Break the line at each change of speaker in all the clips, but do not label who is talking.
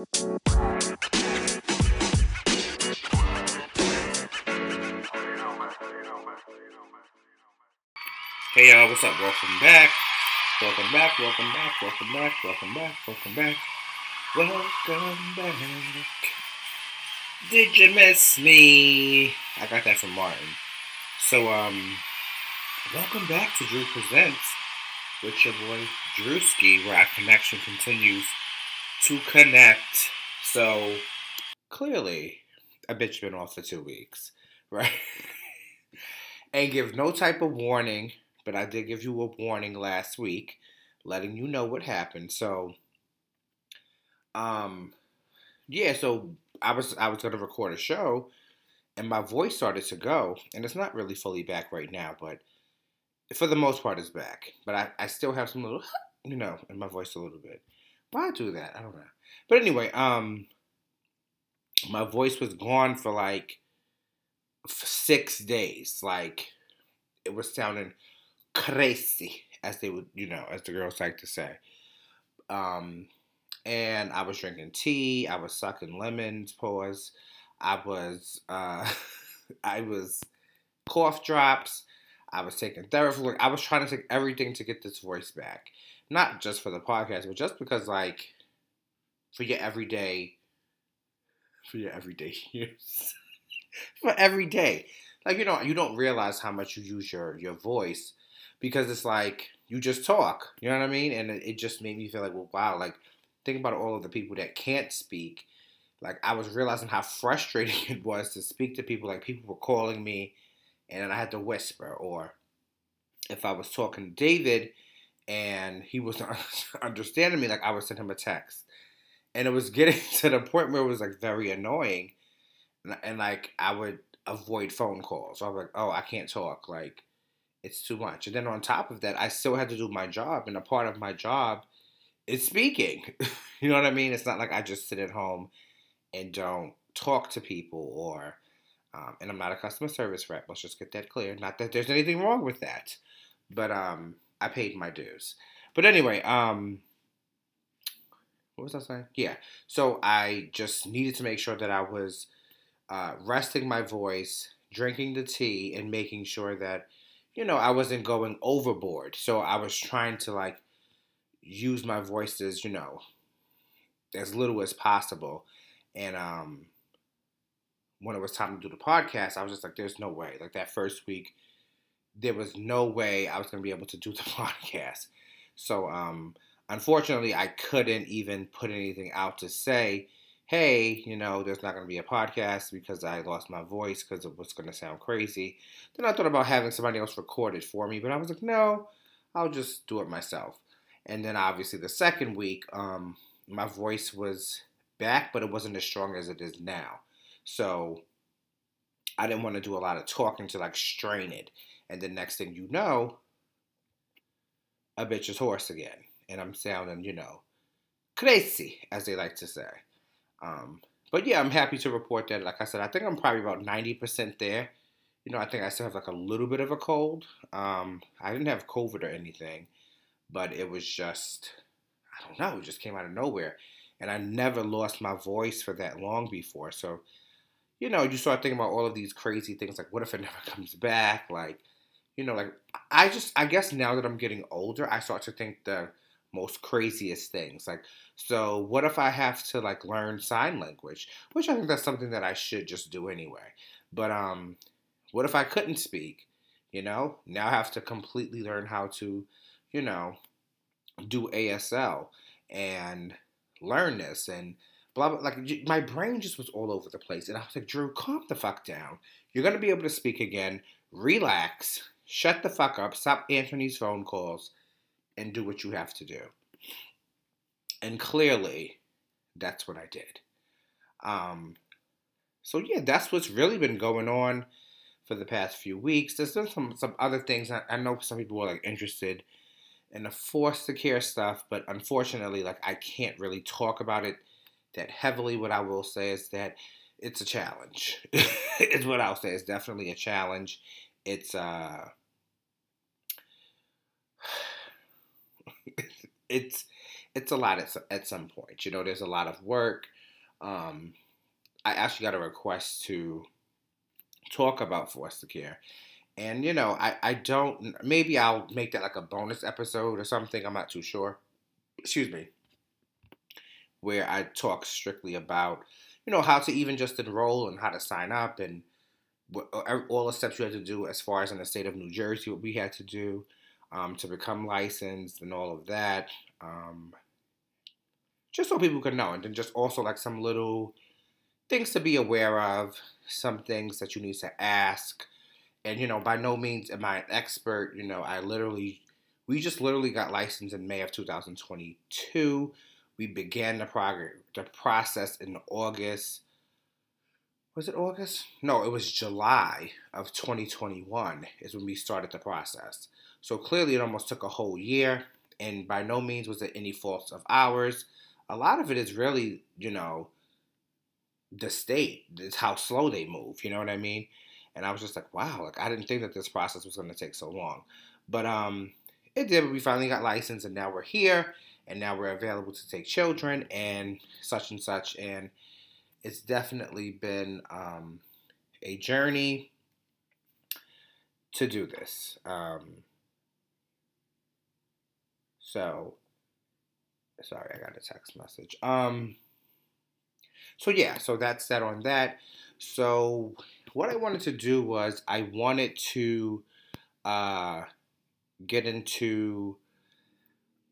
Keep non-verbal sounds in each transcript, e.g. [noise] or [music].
Hey y'all, what's up? Welcome back. Welcome back, welcome back, welcome back, welcome back, welcome back. Welcome back. Did you miss me? I got that from Martin. So, um, welcome back to Drew Presents with your boy Drewski, where our connection continues to connect. So, clearly, a bitch been off for two weeks, [laughs] right? and give no type of warning, but I did give you a warning last week, letting you know what happened. So, um, yeah, so I was I was gonna record a show, and my voice started to go, and it's not really fully back right now, but for the most part, it's back. But I, I still have some little, [laughs] you know, in my voice a little bit. Why do that? I don't know. But anyway, um, my voice was gone for like six days. Like it was sounding crazy, as they would, you know, as the girls like to say. Um, and I was drinking tea. I was sucking lemons. Pause. I was, uh, [laughs] I was cough drops. I was taking therapy. I was trying to take everything to get this voice back, not just for the podcast, but just because, like, for your everyday, for your everyday [laughs] use, for every day. Like you know, you don't realize how much you use your your voice because it's like you just talk. You know what I mean? And it, it just made me feel like, well, wow, like think about all of the people that can't speak. Like I was realizing how frustrating [laughs] it was to speak to people. Like people were calling me, and I had to whisper. Or if I was talking to David, and he wasn't [laughs] understanding me, like I would send him a text, and it was getting [laughs] to the point where it was like very annoying, and, and like I would avoid phone calls. So I was like, oh, I can't talk. Like it's too much. And then on top of that, I still had to do my job, and a part of my job is speaking. [laughs] you know what I mean? It's not like I just sit at home and don't talk to people or um, and I'm not a customer service rep. Let's just get that clear. Not that there's anything wrong with that, but um, I paid my dues. But anyway, um, what was I saying? Yeah. So I just needed to make sure that I was uh, resting my voice, drinking the tea, and making sure that you know I wasn't going overboard. So I was trying to like use my voice as you know as little as possible and um, when it was time to do the podcast, I was just like, there's no way. Like that first week, there was no way I was going to be able to do the [laughs] podcast. So, um, unfortunately, I couldn't even put anything out to say, hey, you know, there's not going to be a podcast because I lost my voice because it was going to sound crazy. Then I thought about having somebody else record it for me, but I was like, no, I'll just do it myself. And then obviously the second week, um, my voice was back, but it wasn't as strong as it is now. So I didn't want to do a lot of talking to like strain it. And the next thing you know, a bitch is hoarse again. And I'm sounding, you know, crazy, as they like to say. Um, but yeah, I'm happy to report that, like I said, I think I'm probably about 90% there. You know, I think I still have like a little bit of a cold. Um, I didn't have COVID or anything, but it was just, I don't know, it just came out of nowhere and I never lost my voice for that long before. So, you know, you start thinking about all of these crazy things like, what if it never [laughs] comes back? Like, you know, like I just, I guess now that I'm getting older, I start to think the most craziest things. Like, so what if I have to like learn sign language? Which I think that's something that I should just do anyway. But um, what if I couldn't speak? You know, now I have to completely learn how to, you know, do ASL and learn this and blah blah. Like my brain just was all over the place, and I was like, Drew, calm the fuck down. You're gonna be able to speak again. Relax. Shut the fuck up. Stop these phone calls, and do what you have to do. And clearly, that's what I did. Um, so yeah, that's what's really been going on for the past few weeks. There's been some some other things. I, I know some people are like interested in the foster care stuff, but unfortunately, like I can't really talk about it that heavily. What I will say is that it's a challenge. [laughs] is what I'll say. It's definitely a challenge. It's uh it's it's a lot at, at some point. You know, there's a lot of work. Um, I actually got a request to talk about foster care. And, you know, I, I don't, maybe I'll make that like a bonus episode or something. I'm not too sure. Excuse me. Where I talk strictly about, you know, how to even just enroll and how to sign up and what, all the steps you had to do as far as in the state of New Jersey, what we had to do um, to become licensed and all of that. Um, just so people could know. And then just also like some little things to be aware of, some things that you need to ask. And, you know, by no means am I an expert. You know, I literally, we just literally got licensed in May of 2022. We began the, prog- the process in August. Was it August? No, it was July of 2021 is when we started the process. So clearly it almost took a whole year. And by no means was it any fault of ours. A lot of it is really, you know, the state. It's how slow they move. You know what I mean? And I was just like, wow, like I didn't think that this process was going to take so long, but um, it did. We finally got licensed, and now we're here, and now we're available to take children and such and such. And it's definitely been um, a journey to do this. Um, so, sorry, I got a text message. Um, so yeah, so that's that on that. So what I wanted to do was I wanted to uh, get into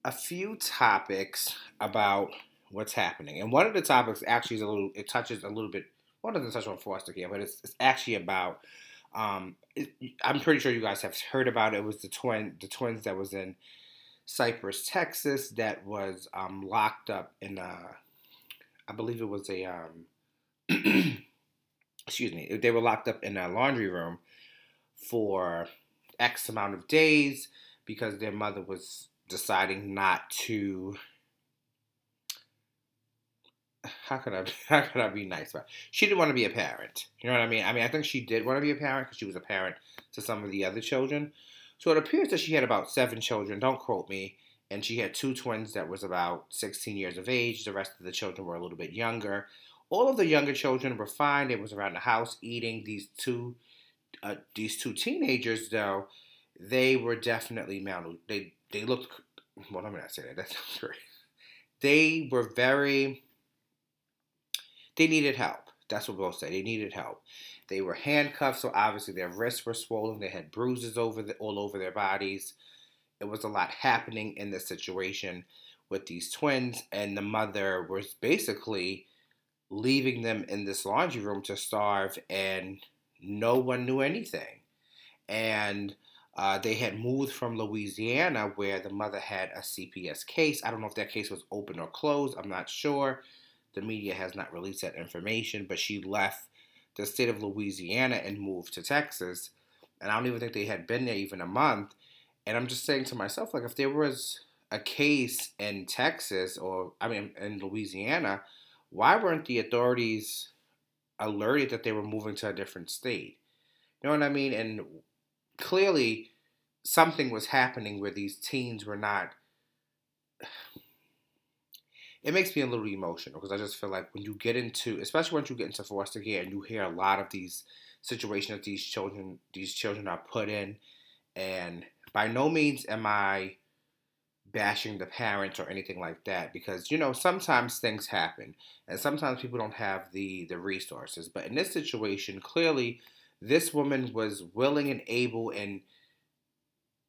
a few topics about what's happening, and one of the topics actually is a little. It touches a little bit. One doesn't touch on foster care, but it's, it's actually about. Um, I'm pretty sure you guys have heard about it. It was the twin, the twins that was in Cypress, Texas, that was um, locked up in a I believe it was a um, [clears throat] excuse me, they were locked up in a laundry room for X amount of days because their mother was deciding not to. How could I? [laughs] How could I be nice about? It? She didn't want to be a parent. You know what I mean? I mean, I think she did want to be a parent because she was a parent to some of the other children. So it appears that she had about seven children. Don't quote me and she had two twins that was about 16 years of age. The rest of the children were a little bit younger. All of the younger children were fine. They was around the house eating. These two, uh, these two teenagers though, they were definitely malnourished. They they looked. Well, me not say that. That sounds great. They were very. They needed help. That's what we'll say. They needed help. They were handcuffed, so obviously their wrists were swollen. They had bruises over the, all over their bodies it was a lot happening in this situation with these twins, and the mother was basically leaving them in this laundry room to starve, and no one knew anything. And uh, they had moved from Louisiana, where the mother had a CPS case. I don't know if that case was open or closed. I'm not sure. The media has not released that information, but she left the state of Louisiana and moved to Texas. And I don't even think they had been there even a month. And I'm just saying to myself, like, if there was a case in Texas or, I mean, in Louisiana, why weren't the authorities alerted that they were moving to a different state? You know what I mean? And clearly, something was happening where these teens were not. It makes me a little emotional because I just feel like when you get into, especially once you get into foster care and you hear a lot of these situations that these children, these children are put in, and by no means am I bashing the parents or anything like that because you know sometimes things happen and sometimes people don't have the the resources. But in this situation clearly this woman was willing and able and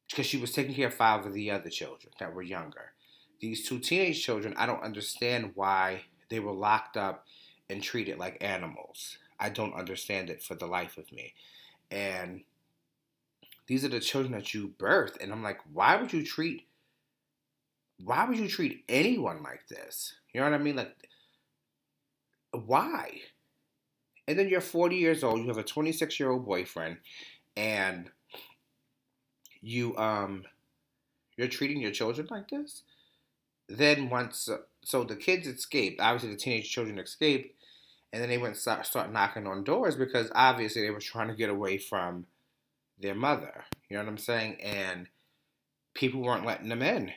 because she was taking care of five of the other children that were younger these two teenage children i don't understand why they were locked up and treated like animals i don't understand it for the life of me and these are the children that you birthed. And I'm like, why would you treat why would you treat anyone like this? You know what I mean? Like why? And then you're 40 years old, you have a 26 year old boyfriend, and you um you're treating your children like this. Then once so the kids escaped, obviously the teenage children escaped, and then they went start, start knocking on doors because obviously they were trying to get away from their mother. You know what I'm saying? And people weren't letting them in.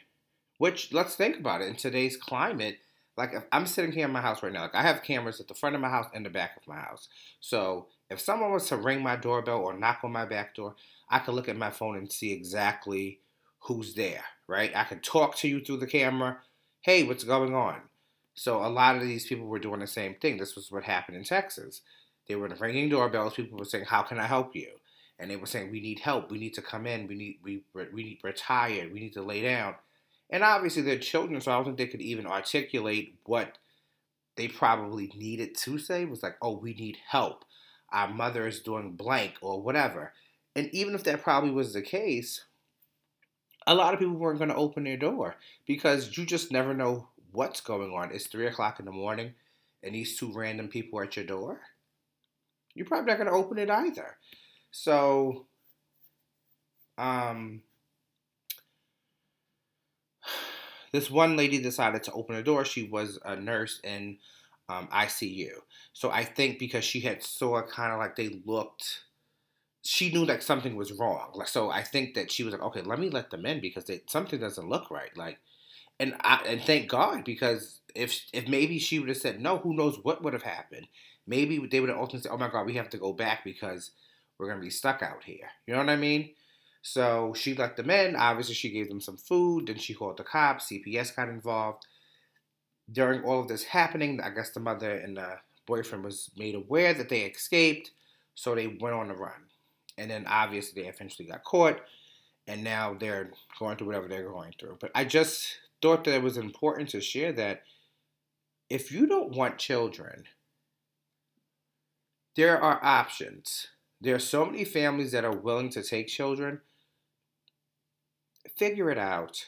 Which let's think about it in today's climate. Like if I'm sitting here in my house right now, like I have cameras at the front of my house and the back of my house. So if someone was to ring my doorbell or knock on my back door, I could look at my phone and see exactly who's there, right? I can talk to you through the camera. Hey, what's going on? So a lot of these people were doing the same thing. This was what happened in Texas. They were ringing doorbells. People were saying, "How can I help you?" And they were saying, "We need help. We need to come in. We need we we need, we're tired. We need to lay down." And obviously, they're children, so I don't think they could even articulate what they probably needed to say. It was like, "Oh, we need help. Our mother is doing blank or whatever." And even if that probably was the case, a lot of people weren't going to open their door because you just never know what's going on. It's three o'clock in the morning, and these two random people are at your door. You're probably not going to open it either. So, um, [sighs] this one lady decided to open the door. She was a nurse in um, ICU. So I think because she had saw kind of like they looked, she knew like something was wrong. So, I think that she was like, okay, let me let them in because they, something doesn't look right. Like and I, and thank God because if if maybe she would have said no, who knows what would have happened? Maybe they would have ultimately said, "Oh my God, we have to go back because we're gonna be stuck out here." You know what I mean? So she let them in. Obviously, she gave them some food. Then she called the cops. CPS got involved. During all of this happening, I guess the mother and the boyfriend was made aware that they escaped, so they went on the run. And then obviously they eventually got caught, and now they're going through whatever they're going through. But I just thought that it was important to share that if you don't want children, there are options. There are so many families that are willing to take children. Figure it out.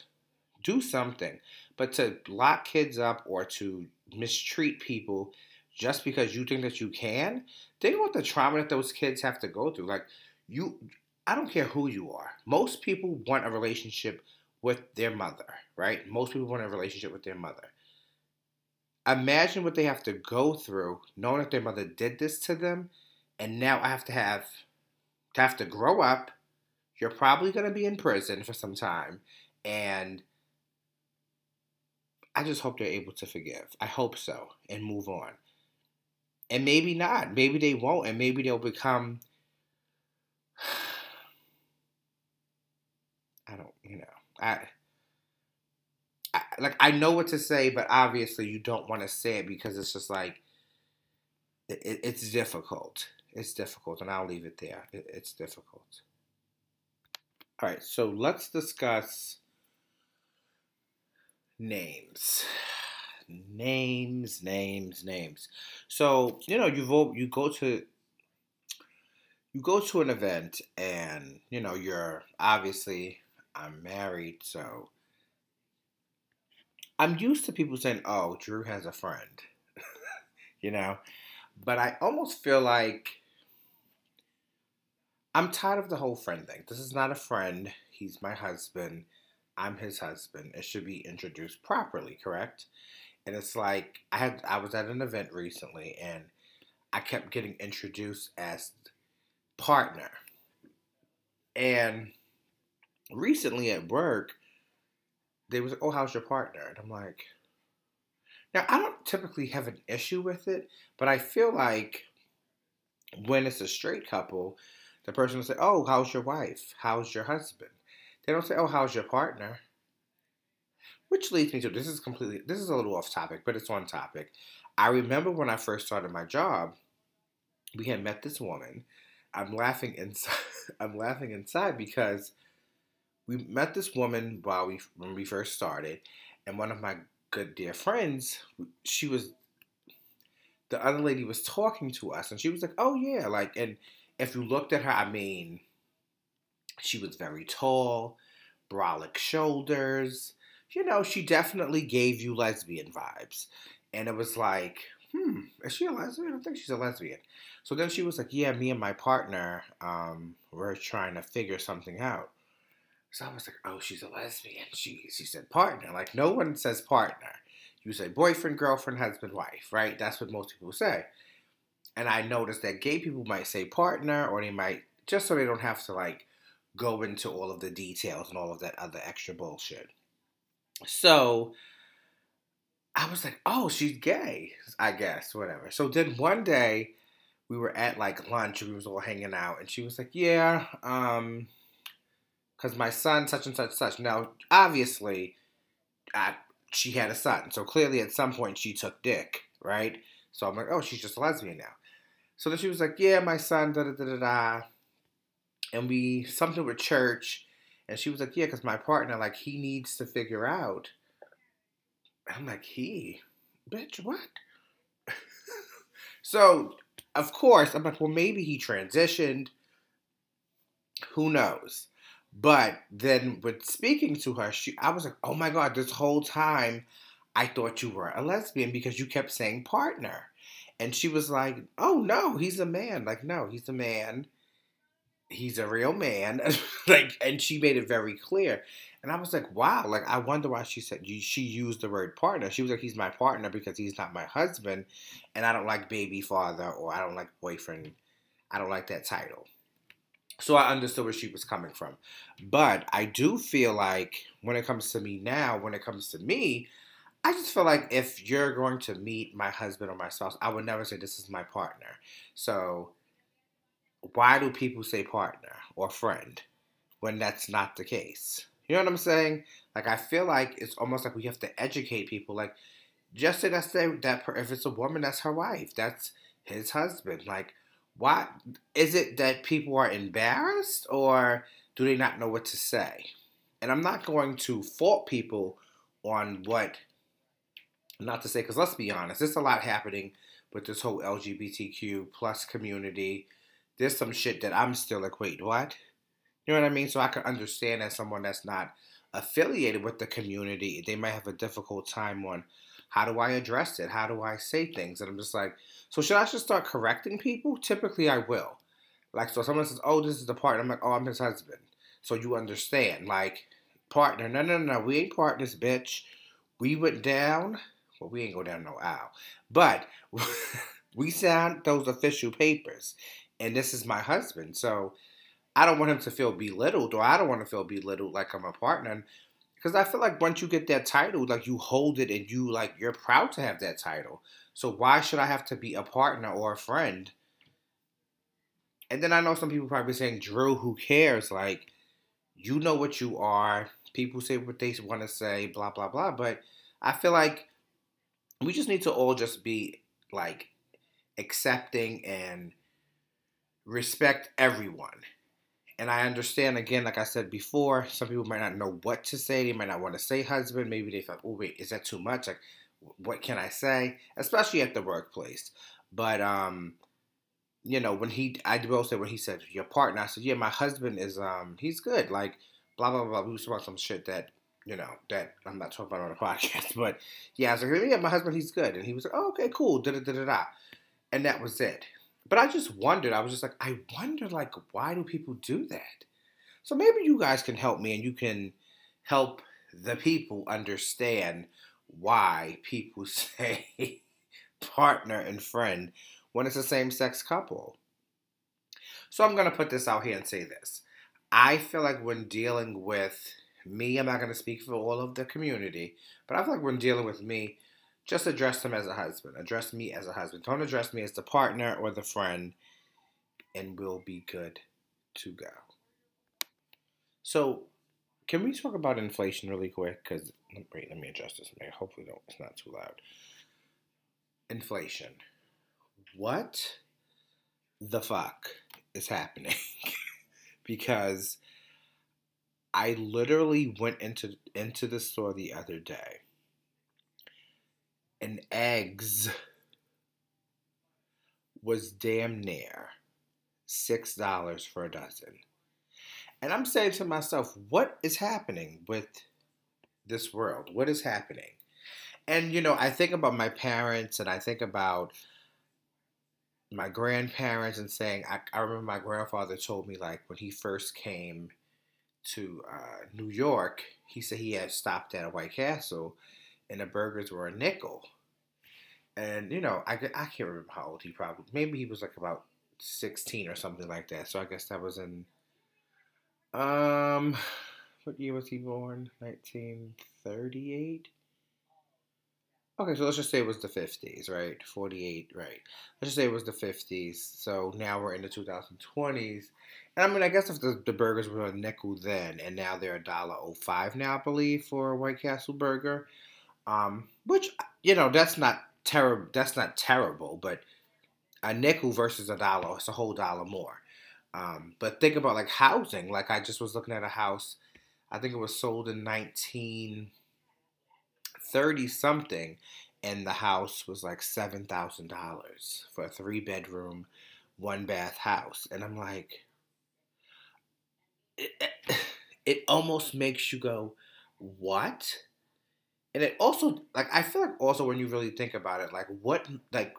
Do something. But to lock kids up or to mistreat people just because you think that you can, think about the trauma that those kids have to go through. Like, you, I don't care who you are. Most people want a relationship with their mother, right? Most people want a relationship with their mother. Imagine what they have to go through knowing that their mother did this to them, and now I have to have to have to grow up. You're probably going to be in prison for some time, and I just hope they're able to forgive. I hope so and move on. And maybe not. Maybe they won't, and maybe they'll become. [sighs] I don't, you know. I, I like I know what to say, but obviously you don't want to say it because it's just like it, it's difficult. It's difficult, and I'll leave it there. It, it's difficult. All right, so let's discuss names. [sighs] Names, names, names. So you know you vote. You go to you go to an event, and you know you're obviously I'm married, so I'm used to people saying, "Oh, Drew has a friend," [laughs] you know, but I almost feel like I'm tired of the whole friend thing. This is not a friend. He's my husband. I'm his husband. It should be introduced properly, correct? And it's like I had I was at an event recently and I kept getting introduced as partner. And recently at work, they was, oh, how's your partner? And I'm like, now I don't typically have an issue with it, but I feel like when it's a straight couple, the person will say, oh, how's your wife? How's your husband? They don't say, oh, how's your partner? Which leads me to this is completely this is a little off topic, but it's on topic. I remember when I first started my job, we had met this woman. I'm laughing inside. [laughs] I'm laughing inside because we met this woman while we when we first started, and one of my good dear friends, she was the other lady was talking to us, and she was like, "Oh yeah," like, and if you looked at her, I mean, she was very tall, brolic shoulders. You know, she definitely gave you lesbian vibes, and it was like, hmm, is she a lesbian? I think she's a lesbian. So then she was like, yeah, me and my partner, um, we're trying to figure something out. So I was like, oh, she's a lesbian. She she said partner. Like no one says partner. You say boyfriend, girlfriend, husband, wife, right? That's what most people say. And I noticed that gay people might say partner, or they might just so they don't have to like go into all of the details and all of that other extra bullshit. So I was like, oh, she's gay, I guess, whatever. So then one day we were at like lunch we was all hanging out and she was like, yeah, um, because my son, such and such, such. Now, obviously, I, she had a son. So clearly at some point she took dick, right? So I'm like, oh, she's just a lesbian now. So then she was like, yeah, my son, da da da da da. And we, something with church. And she was like, yeah, because my partner, like, he needs to figure out. I'm like, he? Bitch, what? [laughs] so, of course, I'm like, well, maybe he transitioned. Who knows? But then with speaking to her, she I was like, oh my God, this whole time I thought you were a lesbian because you kept saying partner. And she was like, oh no, he's a man. Like, no, he's a man. He's a real man. [laughs] like, and she made it very clear. And I was like, wow, like, I wonder why she said she used the word partner. She was like, he's my partner because he's not my husband. And I don't like baby father or I don't like boyfriend. I don't like that title. So I understood where she was coming from. But I do feel like when it comes to me now, when it comes to me, I just feel like if you're going to meet my husband or my spouse, I would never say this is my partner. So why do people say partner or friend when that's not the case? You know what I'm saying? Like I feel like it's almost like we have to educate people. Like just say that's that if it's a woman, that's her wife. That's his husband. Like why is it that people are embarrassed or do they not know what to say? And I'm not going to fault people on what, not to say, because let's be honest, there's a lot happening with this whole LGBTQ plus community. There's some shit that I'm still like, wait, what? You know what I mean? So I can understand as someone that's not affiliated with the community, they might have a difficult time on how do I address it? How do I say things? And I'm just like, so should I just start correcting people? Typically, I will. Like, so someone says, "Oh, this is the partner." I'm like, "Oh, I'm his husband." So you understand, like, partner? No, no, no, we ain't partners, bitch. We went down. Well, we ain't go down no aisle, but [laughs] we signed those official papers, and this is my husband. So I don't want him to feel belittled, or I don't want to feel belittled like I'm a partner. Because I feel like once you get that title, like you hold it and you like you're proud to have that title. So why should I have to be a partner or a friend? And then I know some people probably saying, Drew, who cares? Like, you know what you are. People say what they want to say, blah, blah, blah. But I feel like we just need to all just be like accepting and respect everyone. And I understand again, like I said before, some people might not know what to say. They might not want to say husband. Maybe they thought, oh wait, is that too much? Like, what can I say? Especially at the workplace. But um, you know, when he, I will say when he said your partner, I said, yeah, my husband is um, he's good. Like, blah blah blah. We was about some shit that you know that I'm not talking about on the [laughs] podcast. But yeah, I was like, yeah, my husband, he's good, and he was like, oh, okay, cool, da da da da da, and that was it. But I just wondered, I was just like, I wonder, like, why do people do that? So maybe you guys can help me and you can help the people understand why people [laughs] say partner and friend when it's a same sex couple. So I'm going to put this out here and say this. I feel like when dealing with me, I'm not going to speak for all of the community, but I feel like when dealing with me, just address him as a husband. Address me as a husband. Don't address me as the partner or the friend, and we'll be good to go. So, can we talk about inflation really quick? Because wait, let me adjust this. Maybe hopefully, don't. It's not too loud. Inflation. What the fuck is happening? [laughs] because I literally went into into the store the other day and eggs was damn near six dollars for a dozen. And I'm saying to myself, what is happening with this world? What is happening? And you know, I think about my parents and I think about my grandparents and saying I, I remember my grandfather told me like when he first came to uh, New York, he said he had stopped at a White Castle and the burgers were a nickel. And you know, I, I can't remember how old he probably maybe he was like about sixteen or something like that. So I guess that was in um what year was he born? Nineteen thirty-eight. Okay, so let's just say it was the 50s, right? 48, right? Let's just say it was the 50s. So now we're in the 2020s. And I mean, I guess if the, the burgers were a nickel then, and now they're a dollar oh five now, I believe, for a White Castle burger. Um, which you know, that's not terrible. That's not terrible, but a nickel versus a dollar, it's a whole dollar more. Um, but think about like housing. Like I just was looking at a house. I think it was sold in 1930 something, and the house was like seven thousand dollars for a three bedroom, one bath house. And I'm like, it, it [sighs] almost makes you go, what? And it also like I feel like also when you really think about it, like what like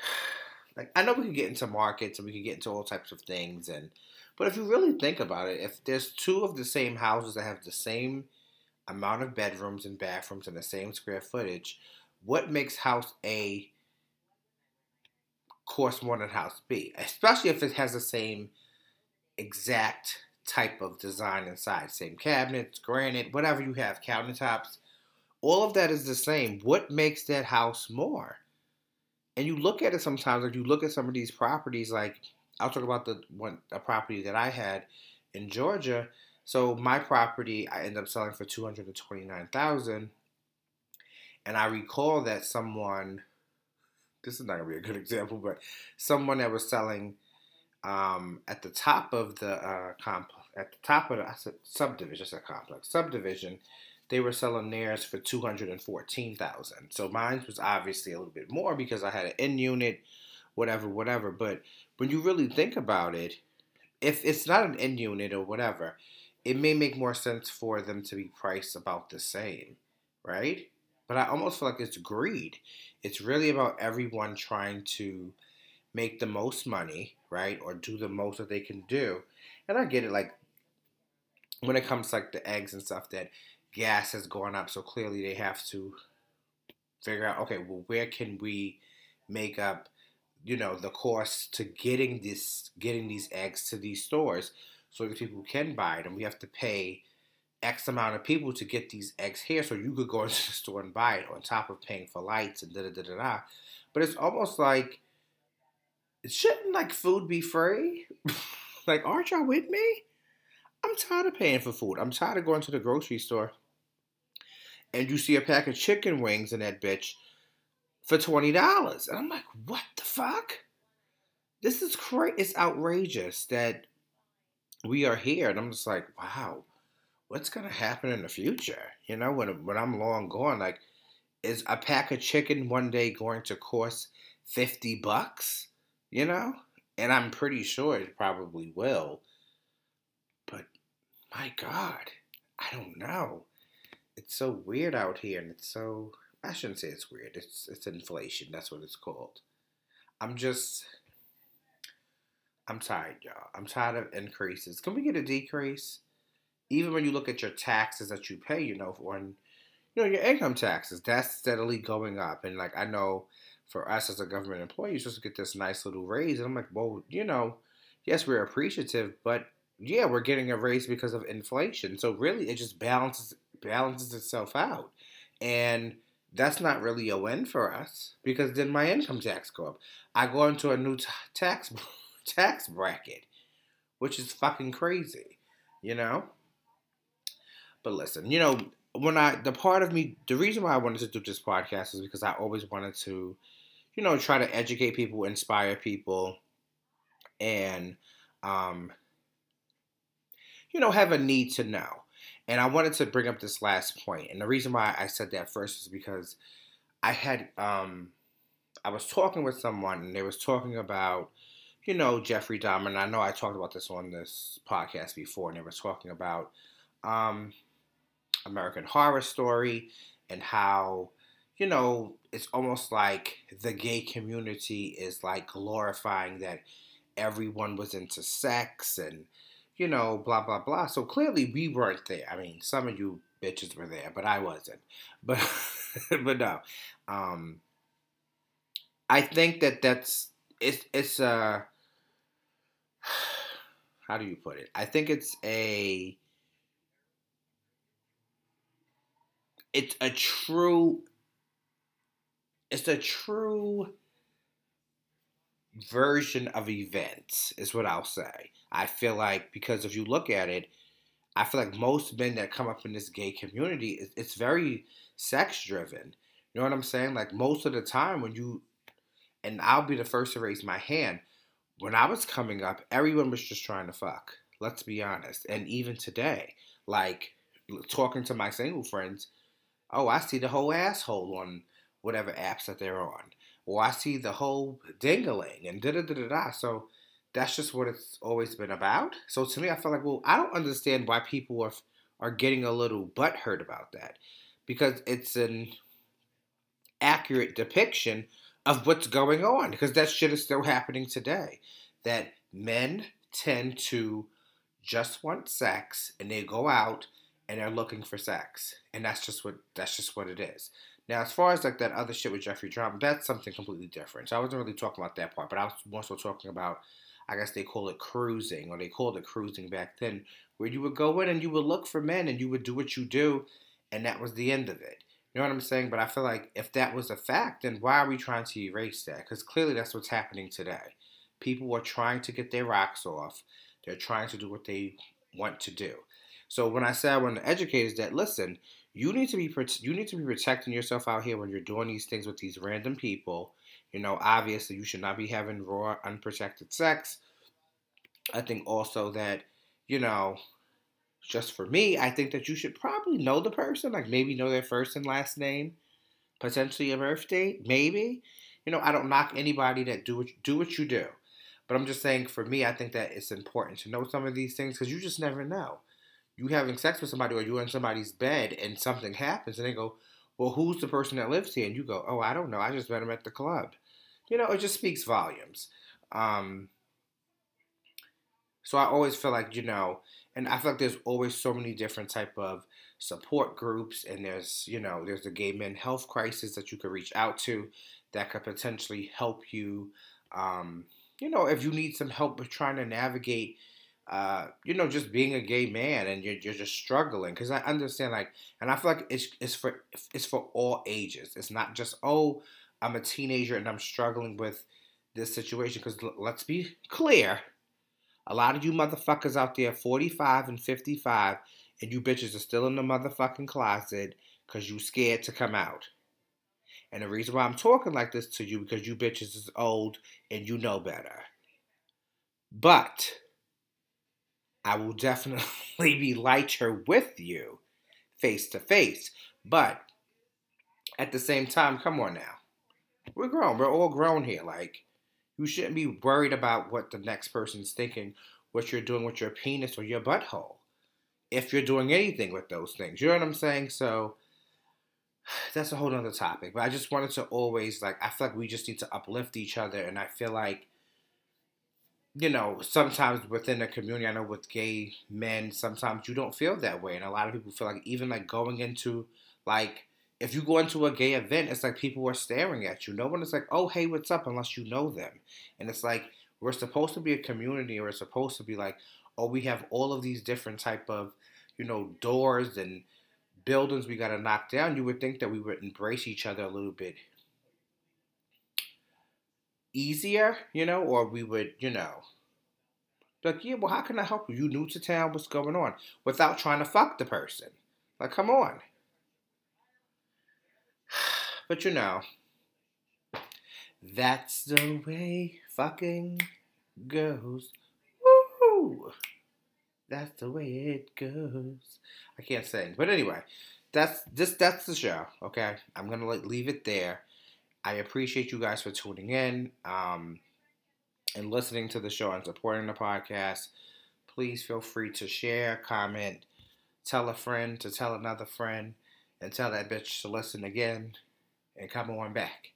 [sighs] like I know we can get into markets and we can get into all types of things and but if you really think about it, if there's two of the same houses that have the same amount of bedrooms and bathrooms and the same square footage, what makes house A cost more than house B? Especially if it has the same exact type of design inside. Same cabinets, granite, whatever you have, countertops. All of that is the same. What makes that house more? And you look at it sometimes, like you look at some of these properties, like I'll talk about the one a property that I had in Georgia. So my property I ended up selling for two hundred and twenty nine thousand. And I recall that someone this is not gonna be a good [laughs] example, but someone that was selling um, at the top of the uh, comp at the top of the I said subdivision, I said complex subdivision, they were selling theirs for two hundred and fourteen thousand. So mine was obviously a little bit more because I had an in unit, whatever, whatever. But when you really think about it, if it's not an in unit or whatever, it may make more sense for them to be priced about the same, right? But I almost feel like it's greed. It's really about everyone trying to make the most money, right? Or do the most that they can do. And I get it, like when it comes to like the eggs and stuff, that gas has gone up, so clearly they have to figure out, okay, well, where can we make up, you know, the cost to getting this, getting these eggs to these stores, so that people can buy them. We have to pay X amount of people to get these eggs here, so you could go [laughs] into the store and buy it on top of paying for lights and da da da da da. But it's almost like it shouldn't like food be free? [laughs] like, aren't y'all with me? I'm tired of paying for food. I'm tired of going to the grocery store and you see a pack of chicken wings in that bitch for twenty dollars. And I'm like, what the fuck? This is crazy. It's outrageous that we are here. And I'm just like, wow, what's gonna happen in the future? You know, when when I'm long gone, like, is a pack of chicken one day going to cost fifty bucks? You know? And I'm pretty sure it probably will. But my God, I don't know. It's so weird out here, and it's so. I shouldn't say it's weird. It's it's inflation. That's what it's called. I'm just. I'm tired, y'all. I'm tired of increases. Can we get a decrease? Even when you look at your taxes that you pay, you know, on you know your income taxes, that's steadily going up. And like I know for us as a government employee, you're supposed to get this nice little raise. And I'm like, well, you know, yes, we're appreciative, but yeah, we're getting a raise because of inflation. So really, it just balances balances itself out, and that's not really a win for us because then my income tax go up. I go into a new t- tax [laughs] tax bracket, which is fucking crazy, you know. But listen, you know, when I the part of me, the reason why I wanted to do this podcast is because I always wanted to you know, try to educate people, inspire people, and, um, you know, have a need to know. And I wanted to bring up this last point. And the reason why I said that first is because I had, um, I was talking with someone and they was talking about, you know, Jeffrey Dahmer. And I know I talked about this on this podcast before, and they were talking about um, American Horror Story and how you know, it's almost like the gay community is like glorifying that everyone was into sex and, you know, blah, blah, blah. So clearly we weren't there. I mean, some of you bitches were there, but I wasn't. [laughs] But, but no. Um, I think that that's, it's, it's, uh, [sighs] how do you put it? I think it's a, it's a true it's a true version of events is what I'll say. I feel like because if you look at it, I feel like most men that come up in this gay community, it's very sex driven. You know what I'm saying? Like most of the time when you, and I'll be the first to raise my hand. When I was coming up, everyone was just trying to fuck. Let's be honest. And even today, like talking to my single friends, oh, I see the whole asshole on whatever apps that they're on. Or I see the whole dingling and da da da da da. So that's just what it's always been about. So to me, I feel like, well, I don't understand why people are are getting a little butthurt about that because it's an accurate depiction of what's going on because that shit is still happening today. That men tend to just want sex and they go out and they're looking for sex, and that's just what that's just what it is. Now, as far as like that other shit with Jeffrey Dahmer, that's something completely different. So I wasn't really talking about that part, but I was more so talking about, I guess they call it cruising, or they called it cruising back then, where you would go in and you would look for men and you would do what you do, and that was the end of it. You know what I'm saying? But I feel like if that was a fact, then why are we trying to erase that? Because clearly that's what's happening today. People are trying to get their rocks off. They're trying to do what they want to do. So when I say I want to educate, is that listen, you need to be you need to be protecting yourself out here when you're doing these things with these random people. You know, obviously you should not be having raw, unprotected sex. I think also that you know, just for me, I think that you should probably know the person, like maybe know their first and last name, potentially a birth date, maybe. You know, I don't knock anybody that do what do what you do, but I'm just saying for me, I think that it's important to know some of these things because you just never know you having sex with somebody or you're in somebody's bed and something happens and they go, well, who's the person that lives here? And you go, oh, I don't know. I just met him at the club. You know, it just speaks volumes. Um, so I always feel like, you know, and I feel like there's always so many different type of support groups and there's, you know, there's the gay men health crisis that you could reach out to that could potentially help you, um, you know, if you need some help with trying to navigate uh, you know, just being a gay man and you're, you're just struggling. Because I understand, like, and I feel like it's it's for it's for all ages. It's not just oh, I'm a teenager and I'm struggling with this situation. Because l- let's be clear, a lot of you motherfuckers out there, 45 and 55, and you bitches are still in the motherfucking closet because you scared to come out. And the reason why I'm talking like this to you because you bitches is old and you know better. But I will definitely [laughs] be lighter with you face to face. But at the same time, come on now. We're grown. We're all grown here. Like, you shouldn't be worried about what the next person's thinking, what you're doing with your penis or your butthole. If you're doing anything with those things. You know what I'm saying? So [sighs] that's a whole other topic. But I just wanted to always like I feel like we just need to uplift each other and I feel like you know, sometimes within a community, I know with gay men, sometimes you don't feel that way. And a lot of people feel like even like going into like if you go into a gay event, it's like people are staring at you. No one is like, oh hey, what's up unless you know them. And it's like we're supposed to be a community or it's supposed to be like, oh, we have all of these different type of, you know, doors and buildings we gotta knock down. You would think that we would embrace each other a little bit easier, you know, or we would, you know, like, yeah, well, how can I help you? You new to town, what's going on? Without trying to fuck the person. Like, come on. [sighs] But you know, that's the way fucking goes. Woo! That's the way it goes. I can't sing, but anyway, that's this. That's the show. Okay, I'm gonna like leave it there. I appreciate you guys for tuning in um, and listening to the show and supporting the podcast. Please feel free to share, comment, tell a friend to tell another friend, and tell that bitch to listen again and come on back.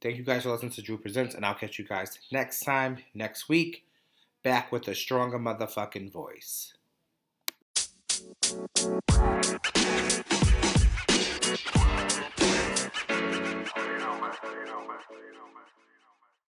Thank you guys for listening to Drew Presents, and I'll catch you guys next time, next week, back with a stronger motherfucking voice.